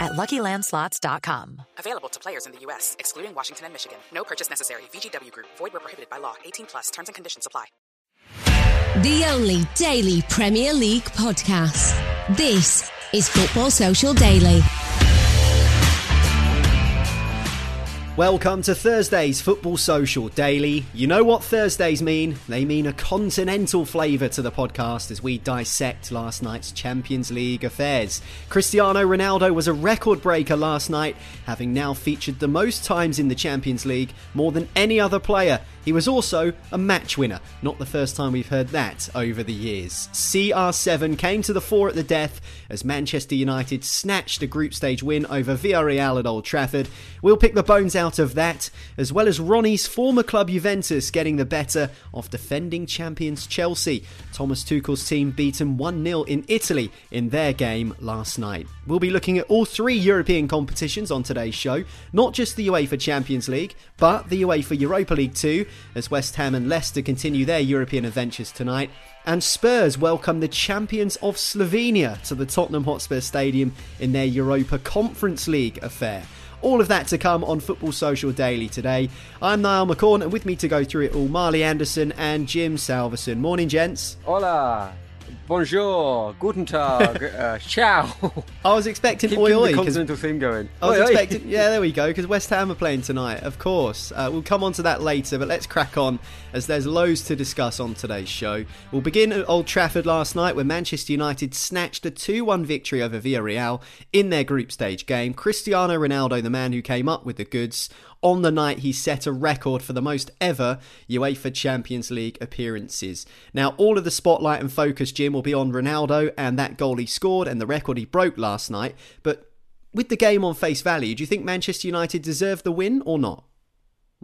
at LuckyLandSlots.com. Available to players in the U.S., excluding Washington and Michigan. No purchase necessary. VGW Group. Void where prohibited by law. 18 plus. Terms and conditions apply. The only daily Premier League podcast. This is Football Social Daily. Welcome to Thursday's Football Social Daily. You know what Thursdays mean? They mean a continental flavour to the podcast as we dissect last night's Champions League affairs. Cristiano Ronaldo was a record breaker last night, having now featured the most times in the Champions League, more than any other player. He was also a match winner. Not the first time we've heard that over the years. CR7 came to the fore at the death as Manchester United snatched a group stage win over Villarreal at Old Trafford. We'll pick the bones out of that, as well as Ronnie's former club Juventus getting the better of defending champions Chelsea. Thomas Tuchel's team beaten 1 0 in Italy in their game last night. We'll be looking at all three European competitions on today's show, not just the UEFA Champions League, but the UEFA Europa League too, as West Ham and Leicester continue their European adventures tonight. And Spurs welcome the champions of Slovenia to the Tottenham Hotspur Stadium in their Europa Conference League affair. All of that to come on Football Social Daily today. I'm Niall McCorn, and with me to go through it all, Marley Anderson and Jim Salverson. Morning, gents. Hola. Bonjour, guten tag, uh, ciao. I was expecting Keep, oi keep oi. the continental theme going. I was Oi, oi. expecting, yeah, there we go, because West Ham are playing tonight, of course. Uh, we'll come on to that later, but let's crack on as there's loads to discuss on today's show. We'll begin at Old Trafford last night where Manchester United snatched a 2 1 victory over Villarreal in their group stage game. Cristiano Ronaldo, the man who came up with the goods, on the night, he set a record for the most ever UEFA Champions League appearances. Now, all of the spotlight and focus, Jim, will be on Ronaldo and that goal he scored and the record he broke last night. But with the game on face value, do you think Manchester United deserved the win or not?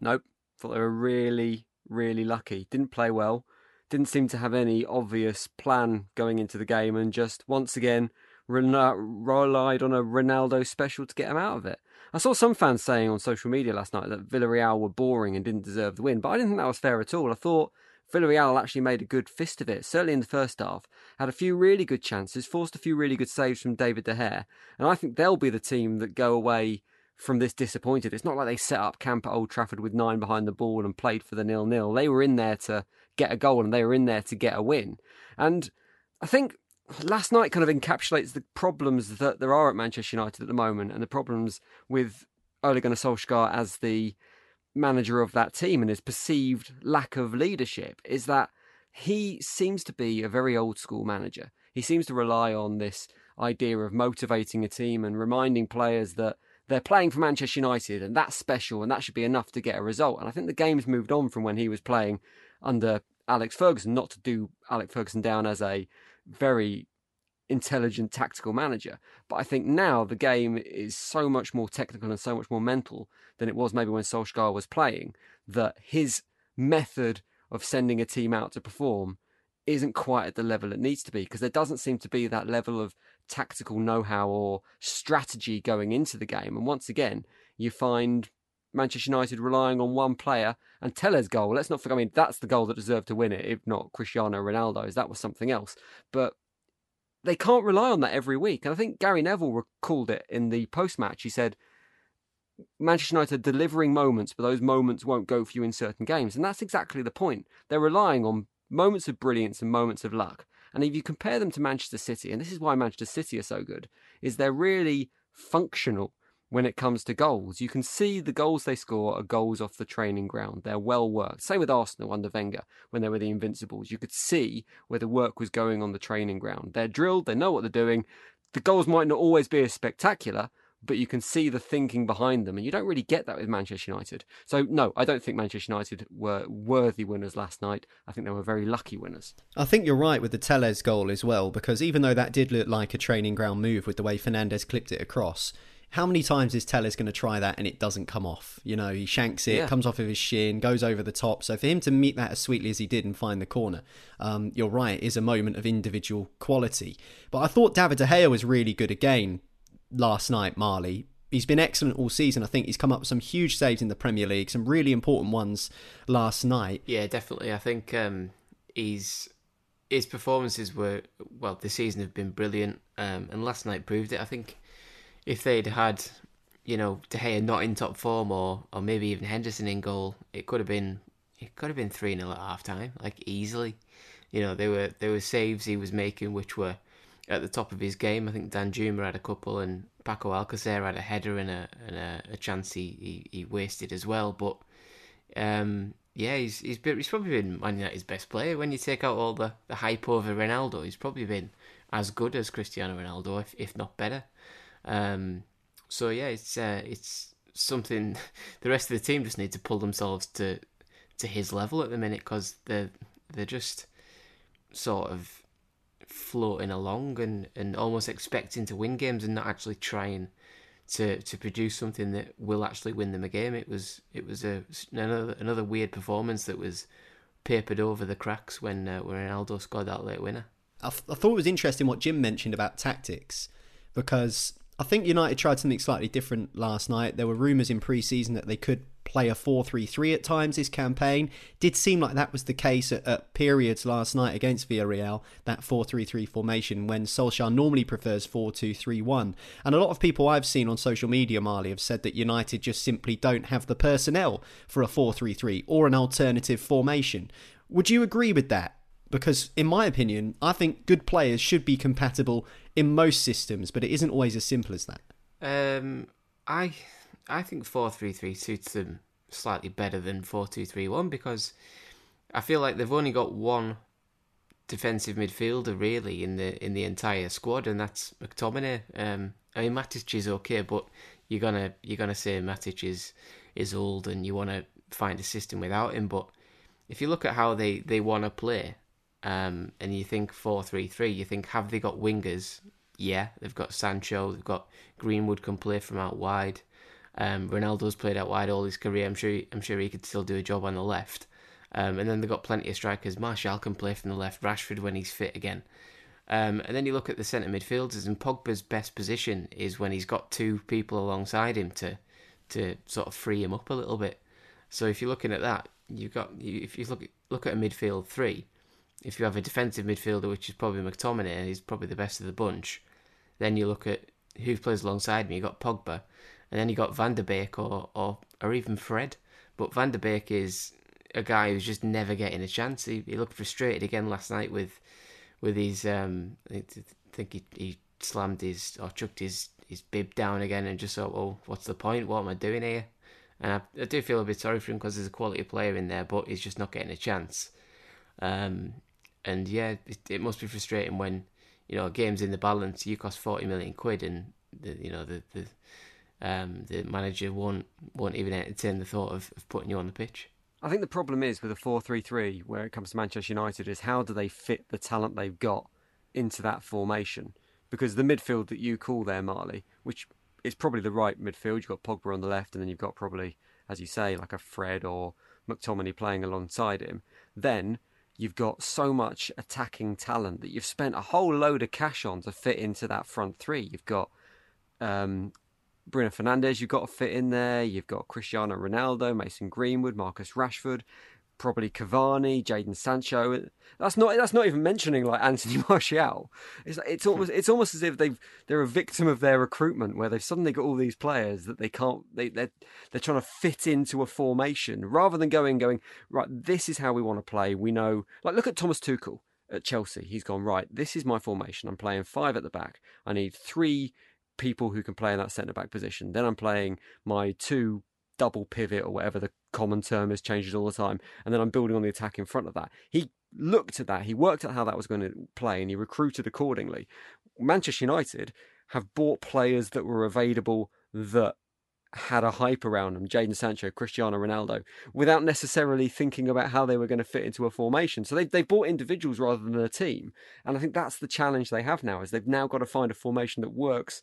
Nope. Thought they were really, really lucky. Didn't play well. Didn't seem to have any obvious plan going into the game, and just once again relied on a Ronaldo special to get him out of it. I saw some fans saying on social media last night that Villarreal were boring and didn't deserve the win, but I didn't think that was fair at all. I thought Villarreal actually made a good fist of it, certainly in the first half. Had a few really good chances, forced a few really good saves from David De Gea, and I think they'll be the team that go away from this disappointed. It's not like they set up camp at Old Trafford with nine behind the ball and played for the nil nil. They were in there to get a goal and they were in there to get a win. And I think last night kind of encapsulates the problems that there are at Manchester United at the moment and the problems with Ole Gunnar Solskjaer as the manager of that team and his perceived lack of leadership is that he seems to be a very old school manager. He seems to rely on this idea of motivating a team and reminding players that they're playing for Manchester United and that's special and that should be enough to get a result. And I think the game's moved on from when he was playing under Alex Ferguson, not to do Alex Ferguson down as a very intelligent tactical manager. But I think now the game is so much more technical and so much more mental than it was maybe when Solskjaer was playing, that his method of sending a team out to perform isn't quite at the level it needs to be because there doesn't seem to be that level of tactical know-how or strategy going into the game. And once again, you find Manchester United relying on one player and Telles' goal. Let's not forget, I mean, that's the goal that deserved to win it, if not Cristiano Ronaldo's. That was something else. But they can't rely on that every week. And I think Gary Neville recalled it in the post match. He said, Manchester United are delivering moments, but those moments won't go for you in certain games. And that's exactly the point. They're relying on moments of brilliance and moments of luck. And if you compare them to Manchester City, and this is why Manchester City are so good, is they're really functional when it comes to goals. You can see the goals they score are goals off the training ground. They're well worked. Same with Arsenal under Wenger when they were the Invincibles. You could see where the work was going on the training ground. They're drilled, they know what they're doing. The goals might not always be as spectacular, but you can see the thinking behind them, and you don't really get that with Manchester United. So, no, I don't think Manchester United were worthy winners last night. I think they were very lucky winners. I think you're right with the Telles goal as well, because even though that did look like a training ground move with the way Fernandes clipped it across, how many times is Telles going to try that and it doesn't come off? You know, he shanks it, yeah. comes off of his shin, goes over the top. So for him to meet that as sweetly as he did and find the corner, um, you're right, is a moment of individual quality. But I thought David De Gea was really good again last night, Marley. He's been excellent all season. I think he's come up with some huge saves in the Premier League, some really important ones last night. Yeah, definitely. I think um, he's his performances were well this season have been brilliant, um, and last night proved it. I think if they'd had you know De Gea not in top form, or or maybe even Henderson in goal, it could have been it could have been three 0 at half time, like easily. You know, there were there were saves he was making which were at the top of his game. I think Danjuma had a couple, and Paco Alcacer had a header and a and a, a chance he, he, he, wasted as well. But um, yeah, he's he's been, he's probably been Man United's best player. When you take out all the, the hype over Ronaldo, he's probably been as good as Cristiano Ronaldo, if if not better. Um, so yeah, it's uh, it's something the rest of the team just need to pull themselves to to his level at the minute because they're they're just sort of floating along and, and almost expecting to win games and not actually trying to to produce something that will actually win them a game. It was it was a another another weird performance that was papered over the cracks when uh, when Ronaldo scored that late winner. I, th- I thought it was interesting what Jim mentioned about tactics because I think United tried something slightly different last night. There were rumours in pre-season that they could play a 4-3-3 at times this campaign. Did seem like that was the case at, at periods last night against Villarreal, that 4-3-3 formation when Solskjaer normally prefers 4-2-3-1. And a lot of people I've seen on social media, Marley, have said that United just simply don't have the personnel for a 4-3-3 or an alternative formation. Would you agree with that? Because, in my opinion, I think good players should be compatible in most systems, but it isn't always as simple as that. Um, I I think four three three suits them slightly better than four two three one because I feel like they've only got one defensive midfielder really in the in the entire squad, and that's McTominay. Um, I mean Matic is okay, but you're gonna you're gonna say Matic is is old, and you want to find a system without him. But if you look at how they they want to play, um, and you think four three three, you think have they got wingers? Yeah, they've got Sancho, they've got Greenwood can play from out wide. Um, Ronaldo's played out wide all his career. I'm sure I'm sure he could still do a job on the left. Um, and then they've got plenty of strikers. Martial can play from the left. Rashford when he's fit again. Um, and then you look at the centre midfielders, and Pogba's best position is when he's got two people alongside him to to sort of free him up a little bit. So if you're looking at that, you've got if you look at, look at a midfield three, if you have a defensive midfielder, which is probably McTominay, he's probably the best of the bunch. Then you look at who plays alongside me. You got Pogba, and then you got Van der Beek or, or or even Fred. But Van der Beek is a guy who's just never getting a chance. He, he looked frustrated again last night with with his. Um, I think he, he slammed his or chucked his his bib down again and just thought, "Oh, what's the point? What am I doing here?" And I, I do feel a bit sorry for him because there's a quality player in there, but he's just not getting a chance. Um, and yeah, it, it must be frustrating when you know games in the balance. You cost forty million quid, and the, you know the the um, the manager won't won't even entertain the thought of, of putting you on the pitch. I think the problem is with a four-three-three, where it comes to Manchester United, is how do they fit the talent they've got into that formation? Because the midfield that you call there, Marley, which is probably the right midfield, you've got Pogba on the left, and then you've got probably, as you say, like a Fred or McTominay playing alongside him. Then you've got so much attacking talent that you've spent a whole load of cash on to fit into that front three. You've got um, Bruno Fernandes, you've got to fit in there. You've got Cristiano Ronaldo, Mason Greenwood, Marcus Rashford, probably Cavani, Jadon Sancho. That's not that's not even mentioning like Anthony Martial. It's it's almost it's almost as if they've they're a victim of their recruitment where they've suddenly got all these players that they can't they they're, they're trying to fit into a formation rather than going going right. This is how we want to play. We know like look at Thomas Tuchel at Chelsea. He's gone right. This is my formation. I'm playing five at the back. I need three people who can play in that centre back position. Then I'm playing my two double pivot or whatever the common term is changes all the time and then I'm building on the attack in front of that. He looked at that, he worked out how that was going to play and he recruited accordingly. Manchester United have bought players that were available that had a hype around them, Jadon Sancho, Cristiano Ronaldo, without necessarily thinking about how they were going to fit into a formation. So they they bought individuals rather than a team, and I think that's the challenge they have now. Is they've now got to find a formation that works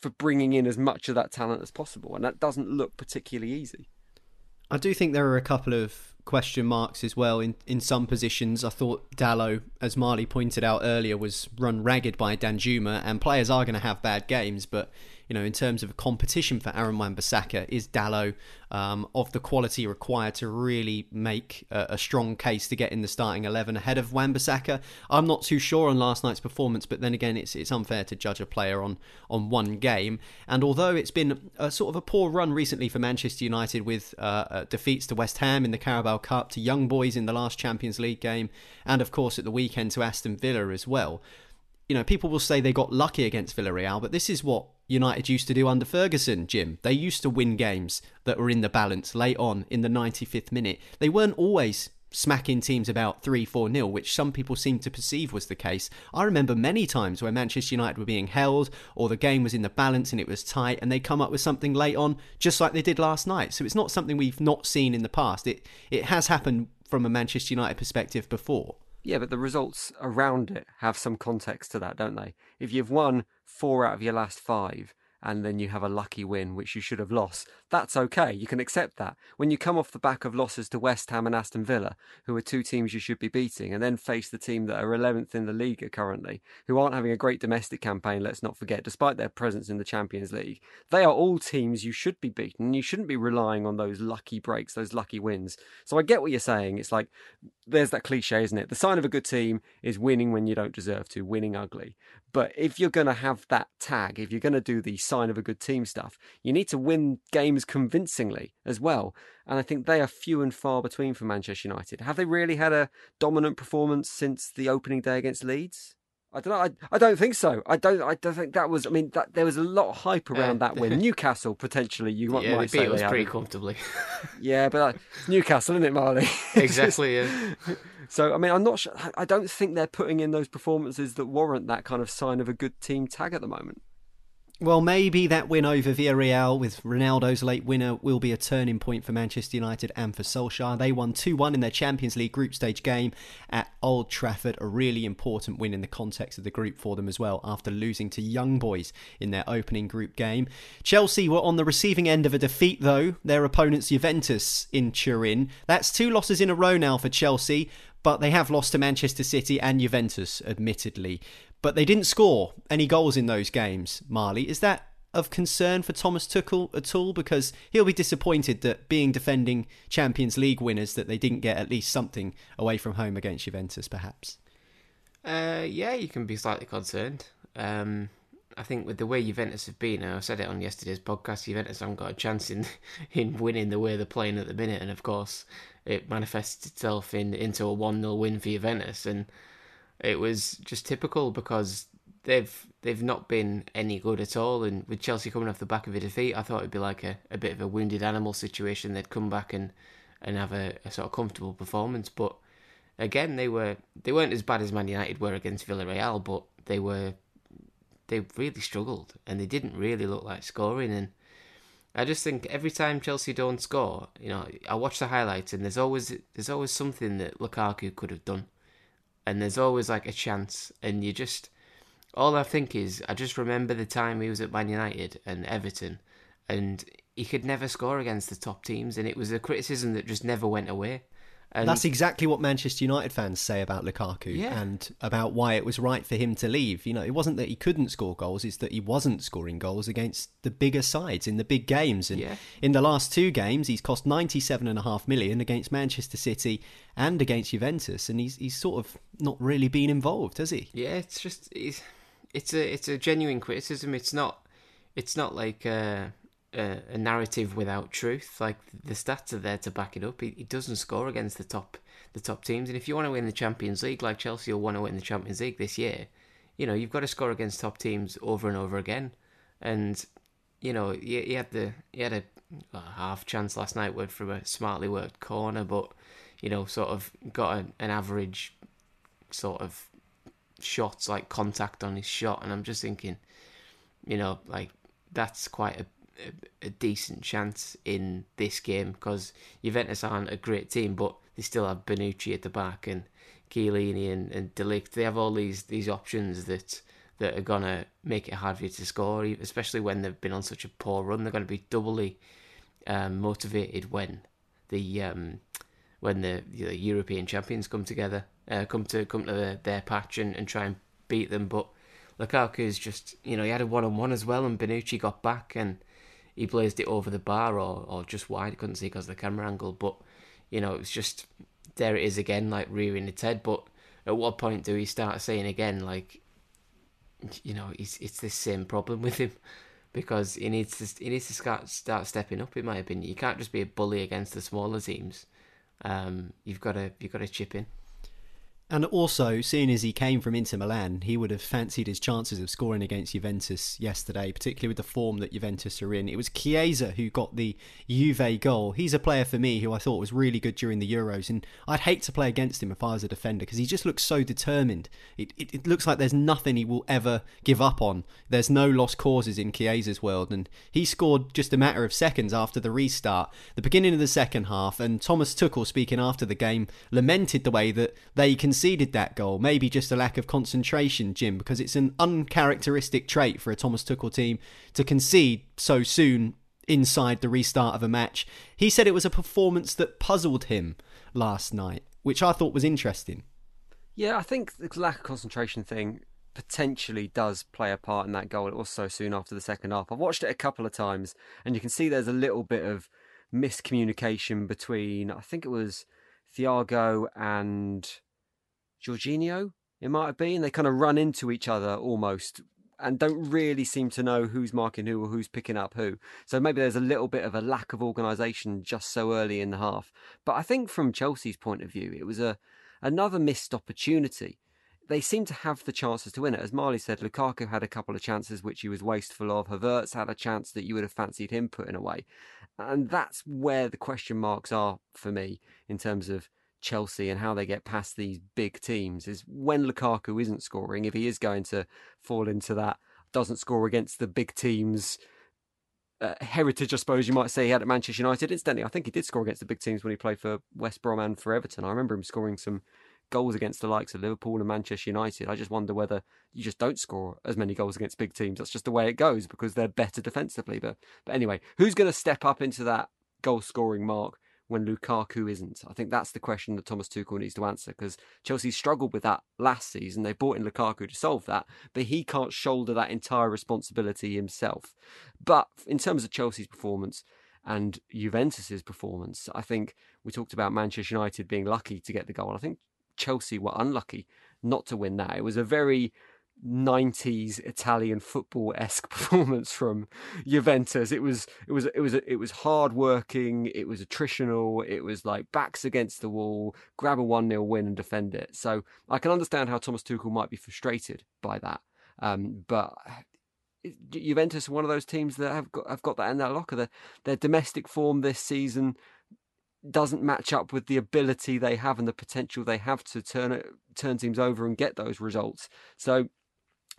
for bringing in as much of that talent as possible, and that doesn't look particularly easy. I do think there are a couple of question marks as well in, in some positions. I thought Dalot, as Marley pointed out earlier, was run ragged by Danjuma, and players are going to have bad games, but you know, in terms of competition for Aaron Wan-Bissaka, is Dalot um, of the quality required to really make a, a, strong case to get in the starting 11 ahead of Wan-Bissaka? I'm not too sure on last night's performance, but then again, it's it's unfair to judge a player on, on one game. And although it's been a sort of a poor run recently for Manchester United with uh, uh, defeats to West Ham in the Carabao Cup, to Young Boys in the last Champions League game, and of course at the weekend to Aston Villa as well, you know, people will say they got lucky against Villarreal, but this is what United used to do under Ferguson, Jim. They used to win games that were in the balance late on in the 95th minute. They weren't always smacking teams about 3 4 0, which some people seem to perceive was the case. I remember many times where Manchester United were being held or the game was in the balance and it was tight and they come up with something late on, just like they did last night. So it's not something we've not seen in the past. It, it has happened from a Manchester United perspective before. Yeah, but the results around it have some context to that, don't they? If you've won four out of your last five, and then you have a lucky win, which you should have lost. That's okay. You can accept that. When you come off the back of losses to West Ham and Aston Villa, who are two teams you should be beating, and then face the team that are 11th in the league currently, who aren't having a great domestic campaign, let's not forget, despite their presence in the Champions League, they are all teams you should be beating. You shouldn't be relying on those lucky breaks, those lucky wins. So I get what you're saying. It's like, there's that cliche, isn't it? The sign of a good team is winning when you don't deserve to, winning ugly. But if you're going to have that tag, if you're going to do the sign of a good team stuff, you need to win games convincingly as well. And I think they are few and far between for Manchester United. Have they really had a dominant performance since the opening day against Leeds? I don't know. I, I don't think so. I don't. I don't think that was. I mean, that there was a lot of hype around uh, that win. Newcastle potentially. You might, yeah, might they beat us pretty comfortably. yeah, but like, Newcastle, isn't it, Marley? exactly. Yeah. So I mean, I'm not. Sure, I don't think they're putting in those performances that warrant that kind of sign of a good team tag at the moment. Well, maybe that win over Villarreal with Ronaldo's late winner will be a turning point for Manchester United and for Solskjaer. They won 2 1 in their Champions League group stage game at Old Trafford, a really important win in the context of the group for them as well, after losing to Young Boys in their opening group game. Chelsea were on the receiving end of a defeat, though, their opponents Juventus in Turin. That's two losses in a row now for Chelsea, but they have lost to Manchester City and Juventus, admittedly but they didn't score any goals in those games. Marley, is that of concern for Thomas Tuchel at all? Because he'll be disappointed that being defending Champions League winners that they didn't get at least something away from home against Juventus, perhaps. Uh, yeah, you can be slightly concerned. Um, I think with the way Juventus have been, I said it on yesterday's podcast, Juventus haven't got a chance in in winning the way they're playing at the minute, and of course, it manifests itself in into a one 0 win for Juventus, and it was just typical because they've they've not been any good at all. And with Chelsea coming off the back of a defeat, I thought it'd be like a, a bit of a wounded animal situation. They'd come back and and have a, a sort of comfortable performance. But again, they were they weren't as bad as Man United were against Villarreal, but they were they really struggled and they didn't really look like scoring. And I just think every time Chelsea don't score, you know, I watch the highlights and there's always there's always something that Lukaku could have done and there's always like a chance, and you just all I think is I just remember the time he was at Man United and Everton, and he could never score against the top teams, and it was a criticism that just never went away. And That's exactly what Manchester United fans say about Lukaku Yeah. and about why it was right for him to leave. You know, it wasn't that he couldn't score goals, it's that he wasn't scoring goals against the bigger sides in the big games. And Yeah. in the last two games, he's cost ninety-seven and a half million against Manchester City and against Juventus, and he's he's sort of not really been involved, has he? Yeah, it's just it's it's a it's a genuine criticism. It's not it's not like a, a, narrative without truth. Like the stats are there to back it up. He, he doesn't score against the top the top teams, and if you want to win the Champions League, like Chelsea will want to win the Champions League this year, you know you've got to score against top teams over and over again. And you know he, he had the he had a, a half chance last night with from a smartly worked corner, but you know sort of got an, an average sort of shots like contact on his shot, and I'm just thinking, you know, like that's quite a a, decent chance in this game because Juventus aren't a great team, but they still have Bonucci at the back and Chiellini and, and De Ligt. They have all these these options that that are gonna make it hard for you to score, especially when they've been on such a poor run. They're gonna be doubly um, motivated when the um, when the, the European champions come together, uh, come to come to the, their patch and, and try and beat them. But Lukaku's just you know he had a one on one as well, and Bonucci got back and he blazed it over the bar or, or just wide. Couldn't see because of the camera angle, but you know it was just there it is again, like rearing its head. But at what point do we start saying again, like you know, it's it's this same problem with him because he needs to he needs to start start stepping up. In my opinion, you can't just be a bully against the smaller teams. Um, you've got to you've got to chip in. And also, seeing as he came from Inter Milan, he would have fancied his chances of scoring against Juventus yesterday, particularly with the form that Juventus are in. It was Chiesa who got the Juve goal. He's a player for me who I thought was really good during the Euros, and I'd hate to play against him if I was a defender because he just looks so determined. It, it, it looks like there's nothing he will ever give up on. There's no lost causes in Chiesa's world, and he scored just a matter of seconds after the restart, the beginning of the second half. And Thomas Tuchel, speaking after the game, lamented the way that they conceded that goal. Maybe just a lack of concentration, Jim, because it's an uncharacteristic trait for a Thomas Tuchel team to concede so soon inside the restart of a match. He said it was a performance that puzzled him last night, which I thought was interesting. Yeah, I think the lack of concentration thing potentially does play a part in that goal. It was so soon after the second half. I've watched it a couple of times, and you can see there's a little bit of miscommunication between, I think it was Thiago and Jorginho, it might have been. They kind of run into each other almost and don't really seem to know who's marking who or who's picking up who. So maybe there's a little bit of a lack of organisation just so early in the half. But I think from Chelsea's point of view, it was a another missed opportunity. They seem to have the chances to win it. As Marley said, Lukaku had a couple of chances which he was wasteful of. Havertz had a chance that you would have fancied him putting away. And that's where the question marks are for me in terms of Chelsea and how they get past these big teams is when Lukaku isn't scoring, if he is going to fall into that, doesn't score against the big teams. Uh, heritage, I suppose you might say, he had at Manchester United. Incidentally, I think he did score against the big teams when he played for West Brom and for Everton. I remember him scoring some goals against the likes of Liverpool and Manchester United. I just wonder whether you just don't score as many goals against big teams. That's just the way it goes because they're better defensively. But but anyway, who's going to step up into that goal scoring mark when Lukaku isn't? I think that's the question that Thomas Tuchel needs to answer because Chelsea struggled with that last season. They brought in Lukaku to solve that, but he can't shoulder that entire responsibility himself. But in terms of Chelsea's performance, and Juventus's performance. I think we talked about Manchester United being lucky to get the goal. I think Chelsea were unlucky not to win that. It was a very 90s Italian football esque performance from Juventus. It was it was it was it was hard working. It was attritional. It was like backs against the wall, grab a one 0 win and defend it. So I can understand how Thomas Tuchel might be frustrated by that. Um, but Juventus are one of those teams that have got have got that in their locker. Their, their domestic form this season doesn't match up with the ability they have and the potential they have to turn it, turn teams over and get those results. So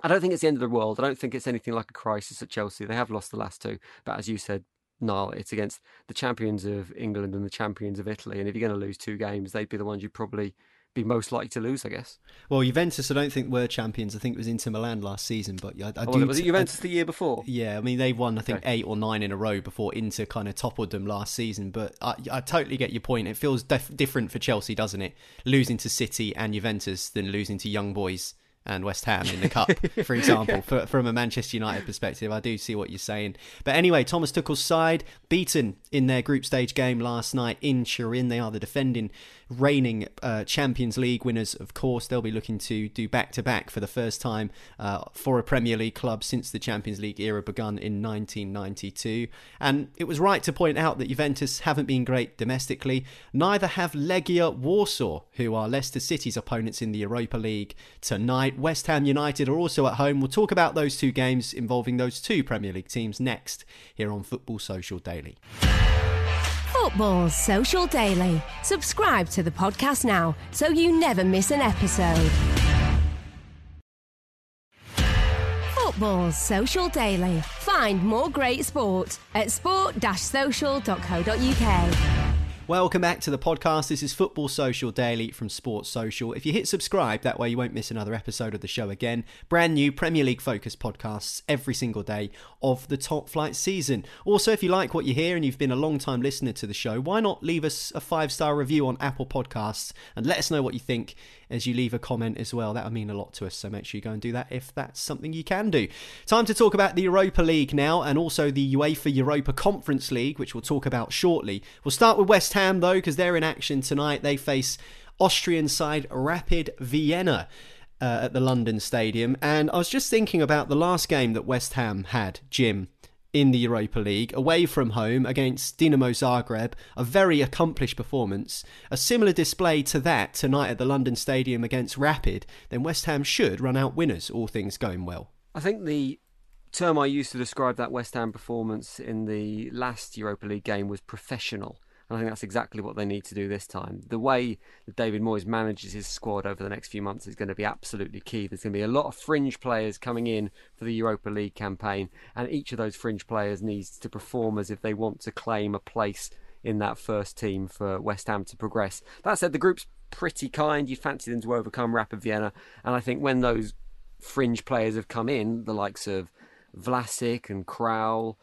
I don't think it's the end of the world. I don't think it's anything like a crisis at Chelsea. They have lost the last two, but as you said, Niall, it's against the champions of England and the champions of Italy. And if you're going to lose two games, they'd be the ones you'd probably be most likely to lose, I guess. Well, Juventus, I don't think were champions. I think it was Inter Milan last season, but I, I oh, do. Was it Juventus the year before? Yeah, I mean they won I think Okay. eight or nine in a row before Inter kind of toppled them last season. But I, I totally get your point. It feels def- different for Chelsea, doesn't it? Losing to City and Juventus than losing to Young Boys and West Ham in the cup, for example. For, from a Manchester United perspective, I do see what you're saying. But anyway, Thomas Tuchel's side beaten in their group stage game last night in Turin. They are the defending reigning uh, Champions League winners, of course. They'll be looking to do back to back for the first time uh, for a Premier League club since the Champions League era begun in 1992. And it was right to point out that Juventus haven't been great domestically. Neither have Legia Warsaw, who are Leicester City's opponents in the Europa League tonight. West Ham United are also at home. We'll talk about those two games involving those two Premier League teams next here on Football Social Daily. Football Social Daily. Subscribe to the podcast now so you never miss an episode. Football Social Daily. Find more great sport at sport-social.co.uk. Welcome back to the podcast. This is Football Social Daily from Sports Social. If you hit subscribe, that way you won't miss another episode of the show again. Brand new Premier League focused podcasts every single day of the top flight season. Also, if you like what you hear and you've been a long time listener to the show, why not leave us a five star review on Apple Podcasts and let us know what you think as you leave a comment as well. That would mean a lot to us, so make sure you go and do that if that's something you can do. Time to talk about the Europa League now and also the UEFA Europa Conference League, which we'll talk about shortly. We'll start with West Ham though, because they're in action tonight. They face Austrian side Rapid Vienna. Uh, at the London Stadium, and I was just thinking about the last game that West Ham had, Jim, in the Europa League, away from home against Dinamo Zagreb, a very accomplished performance, a similar display to that tonight at the London Stadium against Rapid, then West Ham should run out winners, all things going well. I think the term I used to describe that West Ham performance in the last Europa League game was professional. And I think that's exactly what they need to do this time. The way that David Moyes manages his squad over the next few months is going to be absolutely key. There's going to be a lot of fringe players coming in for the Europa League campaign, and each of those fringe players needs to perform as if they want to claim a place in that first team for West Ham to progress. That said, the group's pretty kind. You'd fancy them to overcome Rapid Vienna, and I think when those fringe players have come in, the likes of Vlasic and Kral,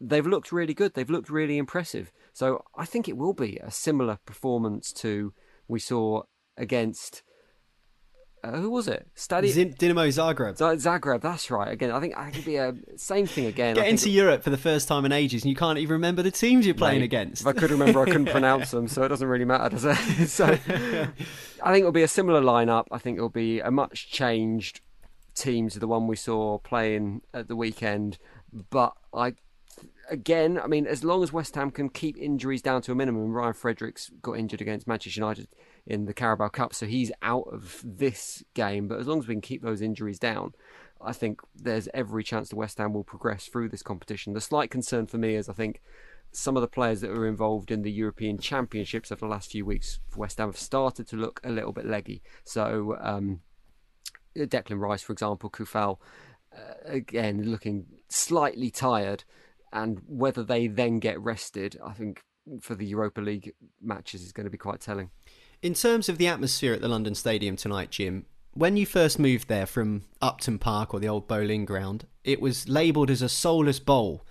they've looked really good. They've looked really impressive. So I think it will be a similar performance to we saw against uh, who was it? Stadia Zin- Dinamo Zagreb. Zagreb. That's right. Again, I think I could be a same thing again. Get into Europe for the first time in ages and you can't even remember the teams you're playing Mate, against. If I could remember, I couldn't pronounce them, so it doesn't really matter, does it? so I think it'll be a similar lineup. I think it'll be a much changed team to the one we saw playing at the weekend. But I, again, I mean, as long as West Ham can keep injuries down to a minimum, Ryan Fredericks got injured against Manchester United in the Carabao Cup, so he's out of this game. But as long as we can keep those injuries down, I think there's every chance that West Ham will progress through this competition. The slight concern for me is I think some of the players that were involved in the European Championships over the last few weeks for West Ham have started to look a little bit leggy. So um, Declan Rice, for example, Coufal, uh, again looking slightly tired, and whether they then get rested, I think for the Europa League matches is going to be quite telling. In terms of the atmosphere at the London Stadium tonight, Jim, when you first moved there from Upton Park or the old Boleyn ground, it was labelled as a soulless bowl.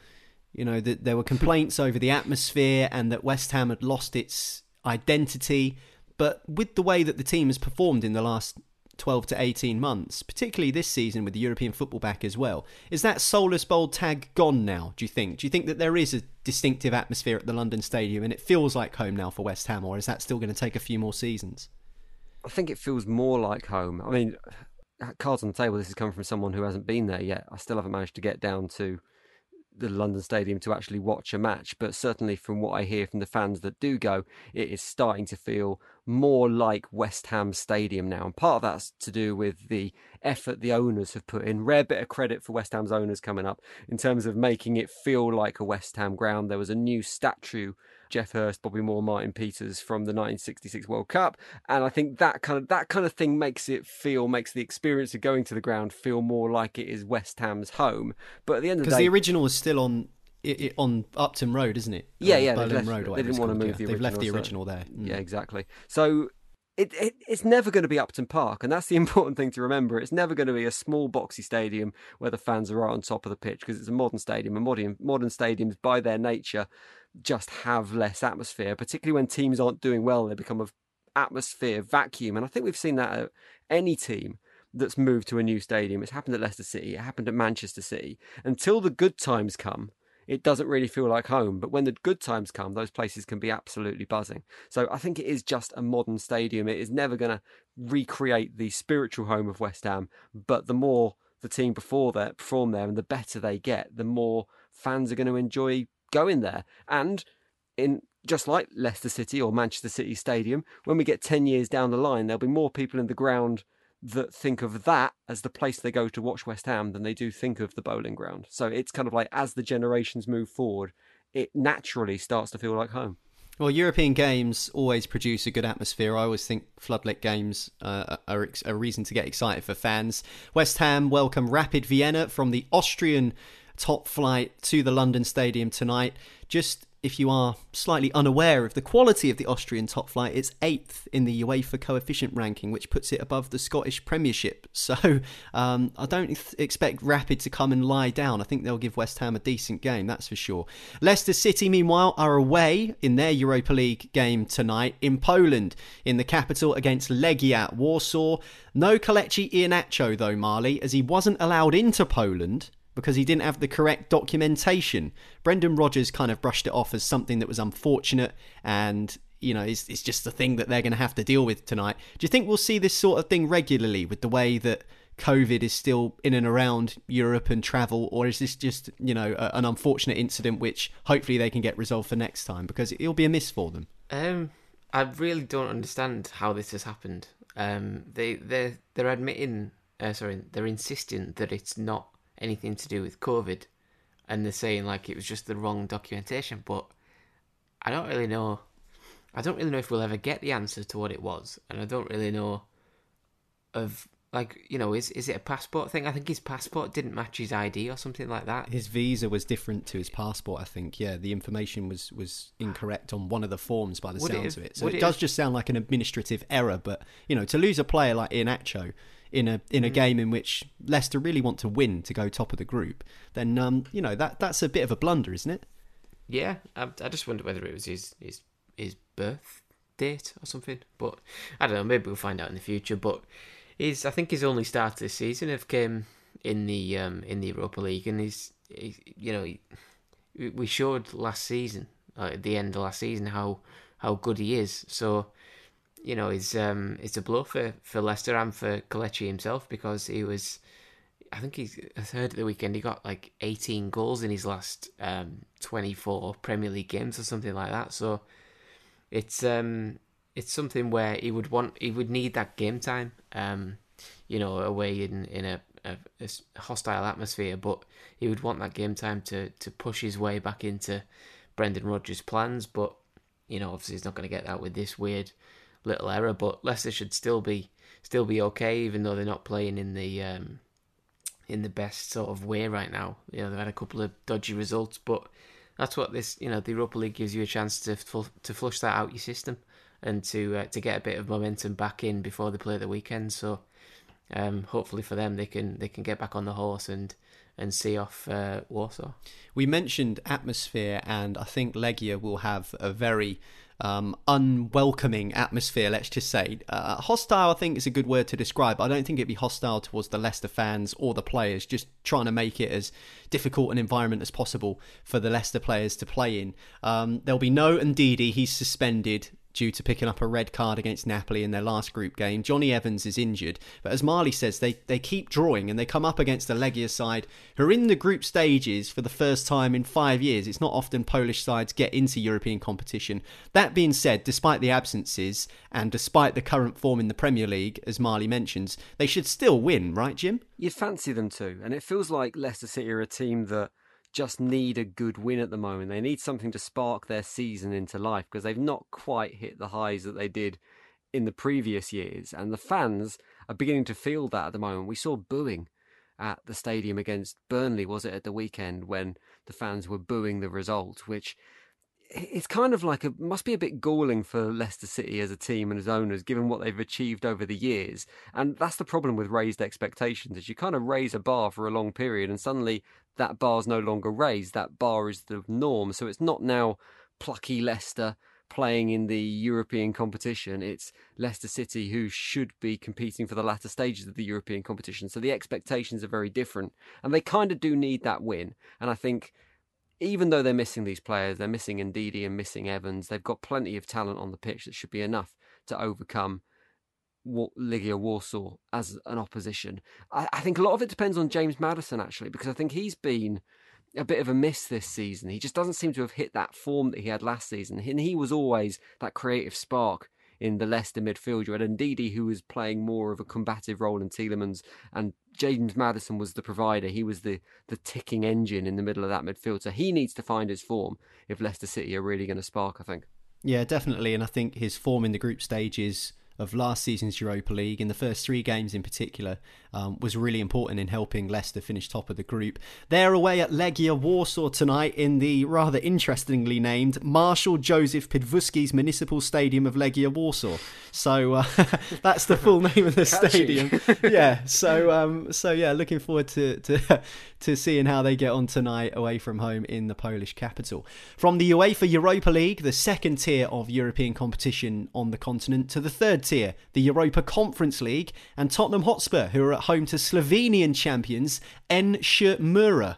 You know, that there were complaints over the atmosphere and that West Ham had lost its identity. But with the way that the team has performed in the last 12 to 18 months, particularly this season with the European football back as well, is that soulless bowl tag gone now, do you think? Do you think that there is a distinctive atmosphere at the London Stadium and it feels like home now for West Ham, or is that still going to take a few more seasons? I think it feels more like home. I mean, cards on the table. This is coming from someone who hasn't been there yet. I still haven't managed to get down to the London Stadium to actually watch a match, but certainly from what I hear from the fans that do go, it is starting to feel more like West Ham Stadium now. And part of that's to do with the effort the owners have put in. Rare bit of credit for West Ham's owners coming up in terms of making it feel like a West Ham ground. There was a new statue Geoff Hurst, Bobby Moore, Martin Peters from the 1966 World Cup, and I think that kind of that kind of thing makes it feel makes the experience of going to the ground feel more like it is West Ham's home. But at the end of the Because the original was still on i i on Upton Road, isn't it? Yeah, yeah. Berlin left, Road, They didn't want to move yeah. the original. They've left the so- original there. Mm. Yeah, exactly. So it, it, it's never going to be Upton Park, and that's the important thing to remember. It's never going to be a small, boxy stadium where the fans are right on top of the pitch because it's a modern stadium, and modern modern stadiums, by their nature, just have less atmosphere. Particularly when teams aren't doing well, they become a atmosphere vacuum, and I think we've seen that at any team that's moved to a new stadium. It's happened at Leicester City, it happened at Manchester City. Until the good times come, it doesn't really feel like home. But when the good times come, those places can be absolutely buzzing. So I think it is just a modern stadium. It is never going to recreate the spiritual home of West Ham. But the more the team before that perform there and the better they get, the more fans are going to enjoy going there. And in just like Leicester City or Manchester City Stadium, when we get 10 years down the line, there'll be more people in the ground that think of that as the place they go to watch West Ham than they do think of the Boleyn Ground. So it's kind of like as the generations move forward, it naturally starts to feel like home. Well, European games always produce a good atmosphere. I always think floodlit games uh, are a reason to get excited for fans. West Ham welcome Rapid Vienna from the Austrian top flight to the London Stadium tonight. Just if you are slightly unaware of the quality of the Austrian top flight, it's eighth in the UEFA coefficient ranking, which puts it above the Scottish Premiership. So um, I don't expect Rapid to come and lie down. I think they'll give West Ham a decent game, that's for sure. Leicester City, meanwhile, are away in their Europa League game tonight in Poland, in the capital against Legia Warsaw. No Kelechi Iheanacho, though, Marley, as he wasn't allowed into Poland because he didn't have the correct documentation. Brendan Rodgers kind of brushed it off as something that was unfortunate and you know, it's, it's just the thing that they're going to have to deal with tonight. Do you think we'll see this sort of thing regularly with the way that COVID is still in and around Europe and travel, or is this just, you know, a, an unfortunate incident which hopefully they can get resolved for next time because it'll be a miss for them? Um, I really don't understand how this has happened. Um, they they they're admitting, uh, sorry, they're insisting that it's not anything to do with COVID, and they're saying like it was just the wrong documentation. But I don't really know. I don't really know if we'll ever get the answer to what it was, and I don't really know of like you know is is it a passport thing? I think his passport didn't match his ID or something like that. His visa was different to his passport. I think yeah, the information was was incorrect on one of the forms by the would sounds of it. So it, it does have... just sound like an administrative error. But you know to lose a player like Iheanacho in a in a mm. game in which Leicester really want to win to go top of the group, then um, you know that that's a bit of a blunder, isn't it? Yeah, I, I just wonder whether it was his his his birth date or something. But I don't know. Maybe we'll find out in the future. But his I think his only start this season have came in the um, in the Europa League, and he's he, you know he, we showed last season uh, at the end of last season how how good he is. So you know, is um, it's a blow for, for Leicester and for Kelechi himself because he was, I think he's I heard at the weekend he got like 18 goals in his last um, 24 Premier League games or something like that. So it's um, it's something where he would want he would need that game time, um, you know, away in in a, a, a hostile atmosphere, but he would want that game time to to push his way back into Brendan Rodgers' plans, but you know, obviously he's not going to get that with this weird little error, but Leicester should still be still be okay, even though they're not playing in the um, in the best sort of way right now. You know, they've had a couple of dodgy results, but that's what this you know the Europa League gives you a chance to to flush that out your system and to uh, to get a bit of momentum back in before they play the weekend. So um, hopefully for them they can they can get back on the horse and and see off uh, Warsaw. We mentioned atmosphere, and I think Legia will have a very um, unwelcoming atmosphere, let's just say. Uh, hostile, I think, is a good word to describe. I don't think it'd be hostile towards the Leicester fans or the players, just trying to make it as difficult an environment as possible for the Leicester players to play in. Um, there'll be no Ndidi, he's suspended due to picking up a red card against Napoli in their last group game. Jonny Evans is injured, but as Marley says, they, they keep drawing and they come up against a Legia side who are in the group stages for the first time in five years. It's not often Polish sides get into European competition. That being said, despite the absences and despite the current form in the Premier League, as Marley mentions, they should still win, right, Jim? You'd fancy them to, and it feels like Leicester City are a team that just need a good win at the moment. They need something to spark their season into life because they've not quite hit the highs that they did in the previous years. And the fans are beginning to feel that at the moment. We saw booing at the stadium against Burnley, was it, at the weekend when the fans were booing the result, which it's kind of like a must be a bit galling for Leicester City as a team and as owners, given what they've achieved over the years. And that's the problem with raised expectations: is you kind of raise a bar for a long period, and suddenly that bar's no longer raised. That bar is the norm. So it's not now plucky Leicester playing in the European competition. It's Leicester City who should be competing for the latter stages of the European competition. So the expectations are very different, and they kind of do need that win. And I think even though they're missing these players, they're missing Ndidi and missing Evans, they've got plenty of talent on the pitch that should be enough to overcome Legia Warsaw as an opposition. I, I, think a lot of it depends on James Maddison actually, because I think he's been a bit of a miss this season. He just doesn't seem to have hit that form that he had last season. And he was always that creative spark in the Leicester midfield. You had Ndidi, who was playing more of a combative role in Tielemans, and James Maddison was the provider. He was the, the ticking engine in the middle of that midfield. So he needs to find his form if Leicester City are really going to spark, I think. Yeah, definitely. And I think his form in the group stages of last season's Europa League, in the first three games in particular, um, was really important in helping Leicester finish top of the group. They're away at Legia Warsaw tonight in the rather interestingly named Marshal Joseph Piłsudski's Municipal Stadium of Legia Warsaw. So uh, that's the full name of the stadium. yeah. So um, so yeah, looking forward to to to seeing how they get on tonight away from home in the Polish capital. From the UEFA Europa League, the second tier of European competition on the continent, to the third tier, the Europa Conference League, and Tottenham Hotspur, who are at home to Slovenian champions NŠ Mura.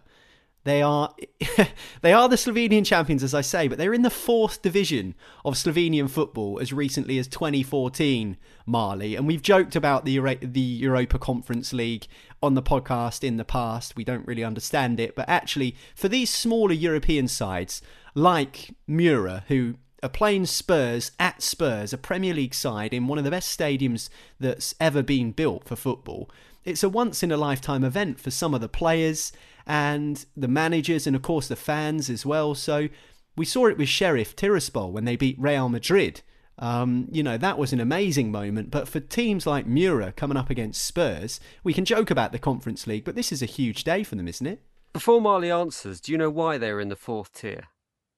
They are they are the Slovenian champions, as I say, but they're in the fourth division of Slovenian football as recently as 2014, Marley. And we've joked about the Euro- the Europa Conference League on the podcast in the past. We don't really understand it, but actually, for these smaller European sides like Mura, who are playing Spurs at Spurs, a Premier League side in one of the best stadiums that's ever been built for football. It's a once in a lifetime event for some of the players and the managers, and of course the fans as well. So we saw it with Sheriff Tiraspol when they beat Real Madrid. Um, you know, that was an amazing moment. But for teams like Mura coming up against Spurs, we can joke about the Conference League, but this is a huge day for them, isn't it? Before Marley answers, do you know why they were in the fourth tier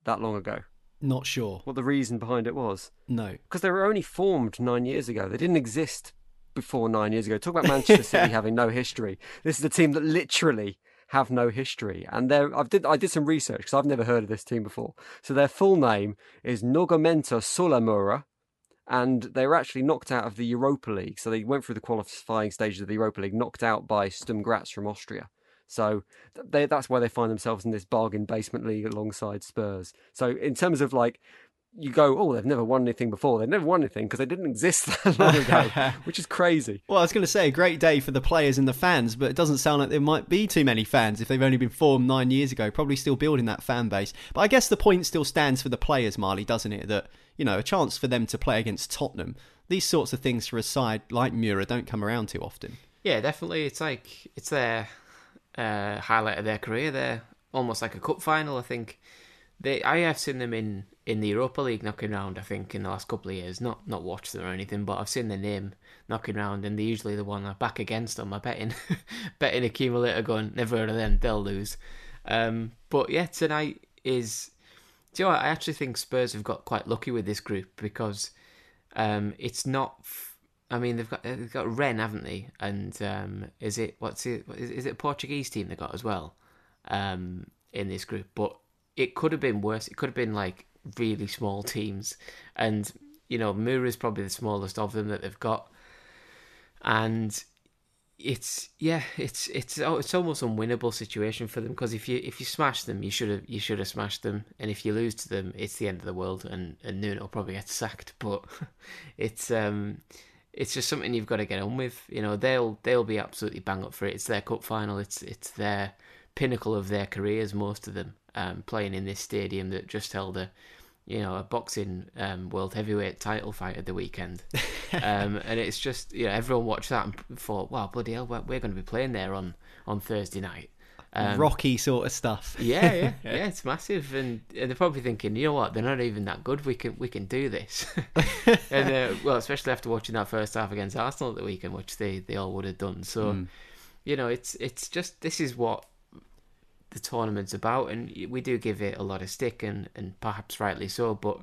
that long ago? Not sure. What the reason behind it was? No. Because they were only formed nine years ago. They didn't exist before nine years ago. Talk about Manchester City having no history. This is a team that literally have no history. And they I did I did some research because I've never heard of this team before. So their full name is Nogometna Šola Mura, and they were actually knocked out of the Europa League. So they went through the qualifying stages of the Europa League, knocked out by Sturm Graz from Austria. So they, that's why they find themselves in this bargain basement league alongside Spurs. So in terms of like you go, oh, they've never won anything before. They've never won anything because they didn't exist that long ago, which is crazy. Well, I was going to say, a great day for the players and the fans, but it doesn't sound like there might be too many fans if they've only been formed nine years ago. Probably still building that fan base. But I guess the point still stands for the players, Marley, doesn't it? That, you know, a chance for them to play against Tottenham. These sorts of things for a side like Mura don't come around too often. Yeah, definitely. It's like, it's their uh, highlight of their career. They're almost like a cup final, I think. They, I have seen them in in the Europa League knocking around. I think in the last couple of years, not not watched them or anything, but I've seen their name knocking around, and they're usually the one I back against them. I betting betting accumulator going never heard of them. They'll lose. Um, but yeah, tonight is. Do you know what? I actually think Spurs have got quite lucky with this group because um, it's not. I mean, they've got they've got Rennes, haven't they? And um, is it what's it? Is, it a Portuguese team they got as well um, in this group? But it could have been worse. It could have been like really small teams, and you know Mura is probably the smallest of them that they've got, and it's yeah, it's it's oh, it's almost unwinnable situation for them because if you if you smash them, you should have you should have smashed them, and if you lose to them, it's the end of the world, and and Nuno will probably get sacked. But it's um it's just something you've got to get on with. You know they'll they'll be absolutely bang up for it. It's their cup final. It's it's their pinnacle of their careers, most of them, um, playing in this stadium that just held a, you know, a boxing um, world heavyweight title fight at the weekend. um, and it's just, you know, everyone watched that and thought, wow, bloody hell, we're, we're going to be playing there on, on Thursday night. Um, Rocky sort of stuff. yeah, yeah, yeah. It's massive, and, and, they're probably thinking, you know what? They're not even that good. We can we can do this. and uh, well, especially after watching that first half against Arsenal at the weekend, which they, they all would have done. So, mm. you know, it's it's just this is what the tournament's about, and we do give it a lot of stick, and and perhaps rightly so. But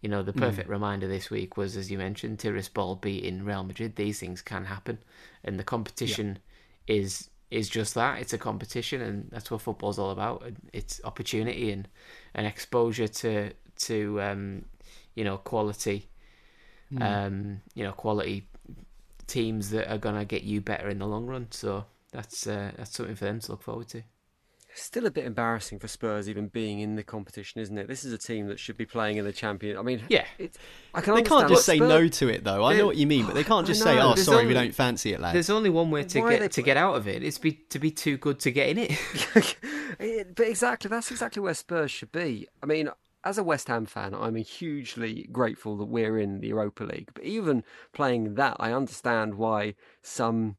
you know, the perfect mm. reminder this week was, as you mentioned, Tiraspol beating Real Madrid. These things can happen, and the competition yeah. is is just that. It's a competition, and that's what football's all about. It's opportunity and and exposure to to um, you know quality, mm. um, you know quality teams that are gonna get you better in the long run. So that's uh, that's something for them to look forward to. Still a bit embarrassing for Spurs even being in the competition, isn't it? This is a team that should be playing in the champion. I mean, yeah, I can they can't just say Spurs... no to it though. I know what you mean, but they can't just say, "Oh, sorry, only, we don't fancy it, lads." There's only one way to Why get to get out of it. It's be to be too good to get in it. Eh, but exactly, that's exactly where Spurs should be. I mean, as a West Ham fan, I'm hugely grateful that we're in the Europa League. But even playing that, I understand why some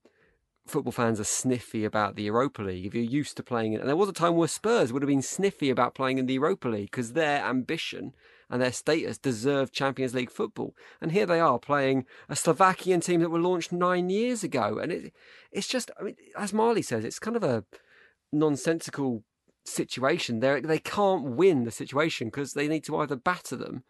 football fans are sniffy about the Europa League. If you're used to playing it, and there was a time where Spurs would have been sniffy about playing in the Europa League because their ambition and their status deserved Champions League football. And here they are playing a Slovakian team that were launched nine years ago. And it, it's just, I mean, as Marley says, it's kind of a nonsensical situation. They they can't win the situation because they need to either batter them.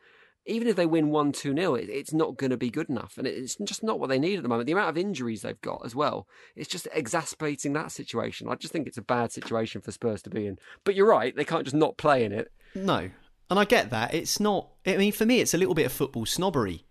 Even if they win 1 2 0, it, it's not going to be good enough. And it's just not what they need at the moment. The amount of injuries they've got as well, it's just exacerbating that situation. I just think it's a bad situation for Spurs to be in. But you're right, they can't just not play in it. No. And I get that. It's not, I mean, for me, it's a little bit of football snobbery.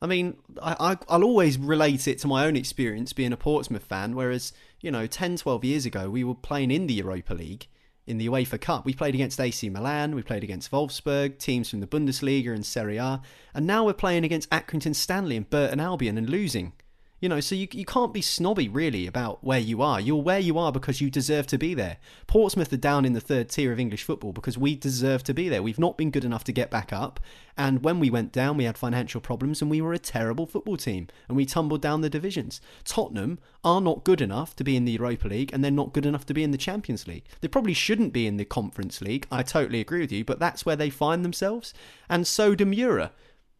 I mean, I, I, will always relate it to my own experience being a Portsmouth fan, whereas, you know, 10, 12 years ago, we were playing in the Europa League in the UEFA Cup. We played against AC Milan, we played against Wolfsburg, teams from the Bundesliga and Serie A, and now we're playing against Accrington Stanley and Burton Albion and losing. You know, so you, you can't be snobby really about where you are. You're where you are because you deserve to be there. Portsmouth are down in the third tier of English football because we deserve to be there. We've not been good enough to get back up. And when we went down, we had financial problems and we were a terrible football team and we tumbled down the divisions. Tottenham are not good enough to be in the Europa League and they're not good enough to be in the Champions League. They probably shouldn't be in the Conference League. I totally agree with you, but that's where they find themselves. And so do Mura.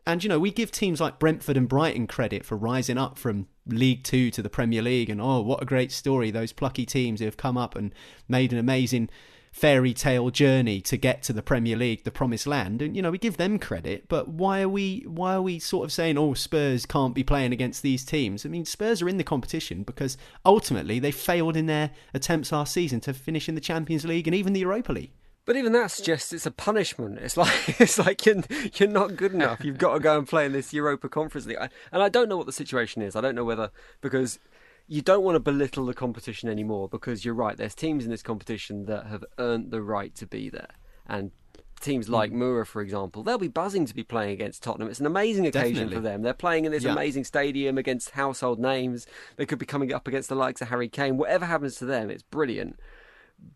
And, you know, we give teams like Brentford and Brighton credit for rising up from League Two to the Premier League. And, oh, what a great story. Those plucky teams who have come up and made an amazing fairy tale journey to get to the Premier League, the promised land. And, you know, we give them credit. But why are we, why are we sort of saying, oh, Spurs can't be playing against these teams? I mean, Spurs are in the competition because ultimately they failed in their attempts last season to finish in the Champions League and even the Europa League. But even that suggests it's a punishment. It's like it's like you're, you're not good enough. You've got to go and play in this Europa Conference League. And I don't know what the situation is. I don't know whether because you don't want to belittle the competition anymore because you're right. There's teams in this competition that have earned the right to be there, and teams like mm. Mura, for example, they'll be buzzing to be playing against Tottenham. It's an amazing occasion Definitely. for them. They're playing in this yeah. amazing stadium against household names. They could be coming up against the likes of Harry Kane. Whatever happens to them, it's brilliant.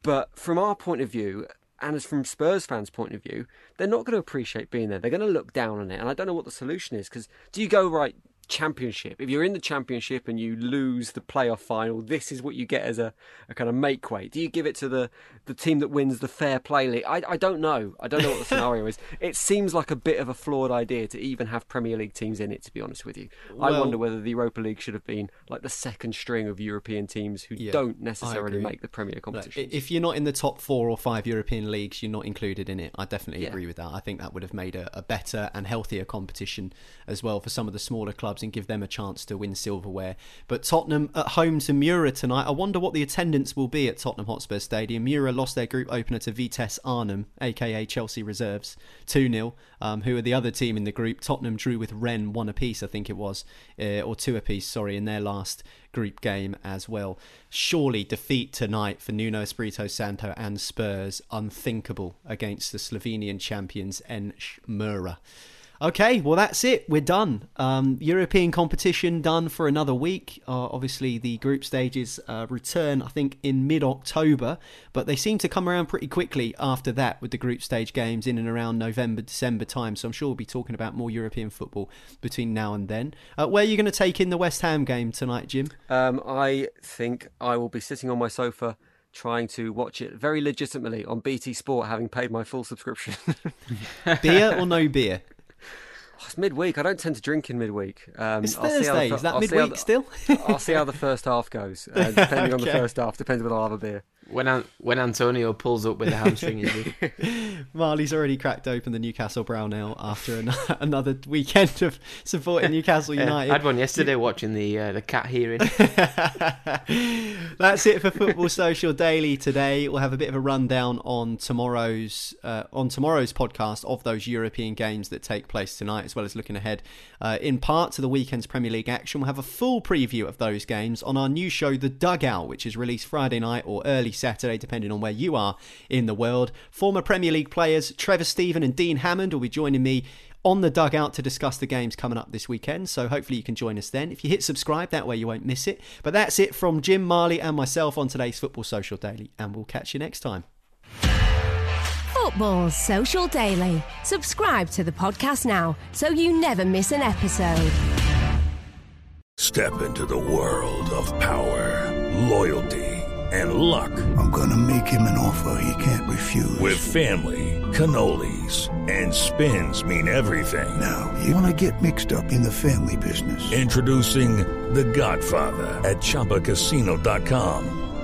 But from our point of view, and as from Spurs fans' point of view, they're not going to appreciate being there. They're going to look down on it. And I don't know what the solution is because do you go, right, championship. If you're in the championship and you lose the playoff final, this is what you get as a, a kind of make weight. Do you give it to the, the team that wins the fair play league? I, I don't know. I don't know what the scenario is. It seems like a bit of a flawed idea to even have Premier League teams in it, to be honest with you. Well, I wonder whether the Europa League should have been like the second string of European teams who yeah, don't necessarily make the Premier competition. If you're not in the top four or five European leagues, you're not included in it. I definitely yeah. agree with that. I think that would have made a, a better and healthier competition as well for some of the smaller clubs and give them a chance to win silverware. But Tottenham at home to Mura tonight. I wonder what the attendance will be at Tottenham Hotspur Stadium. Mura lost their group opener to Vitesse Arnhem, aka Chelsea reserves, 2 0. Um, who are the other team in the group? Tottenham drew with Rennes one apiece, I think it was, uh, or two apiece, sorry, in their last group game as well. Surely defeat tonight for Nuno Espirito Santo and Spurs unthinkable against the Slovenian champions NŠ Mura. Okay, well that's it. We're done. Um, European competition done for another week. Uh, obviously, the group stages uh, return, I think, in mid-October, but they seem to come around pretty quickly after that with the group stage games in and around November, December time. So I'm sure we'll be talking about more European football between now and then. Uh, where are you going to take in the West Ham game tonight, Jim? Um, I think I will be sitting on my sofa trying to watch it very legitimately on BT Sport, having paid my full subscription. beer or no beer? It's midweek. I don't tend to drink in midweek. Um, it's Thursday. The, Is that I'll midweek the, still? I'll see how the first half goes. Uh, depending okay. on the first half, depends whether I'll have a beer. when when Antonio pulls up with a hamstring injury. Marley's already cracked open the Newcastle Brown Ale after an- another weekend of supporting Newcastle Yeah, United. I had one yesterday watching the uh, the cat hearing. That's it for Football Social Daily today. We'll have a bit of a rundown on tomorrow's uh, on tomorrow's podcast of those European games that take place tonight, as well as looking ahead uh, in part to the weekend's Premier League action. We'll have a full preview of those games on our new show, The Dugout, which is released Friday night or early Saturday, depending on where you are in the world. Former Premier League players Trevor Steven and Dean Hammond will be joining me on the dugout to discuss the games coming up this weekend. So hopefully you can join us then. If you hit subscribe, that way you won't miss it. But that's it from Jim Marley and myself on today's Football Social Daily, and we'll catch you next time. Football Social Daily. Subscribe to the podcast now so you never miss an episode. Step into the world of power, loyalty, and luck. I'm gonna make him an offer he can't refuse. With family, cannolis, and spins mean everything. Now, you wanna get mixed up in the family business. Introducing The Godfather at ChumbaCasino.com.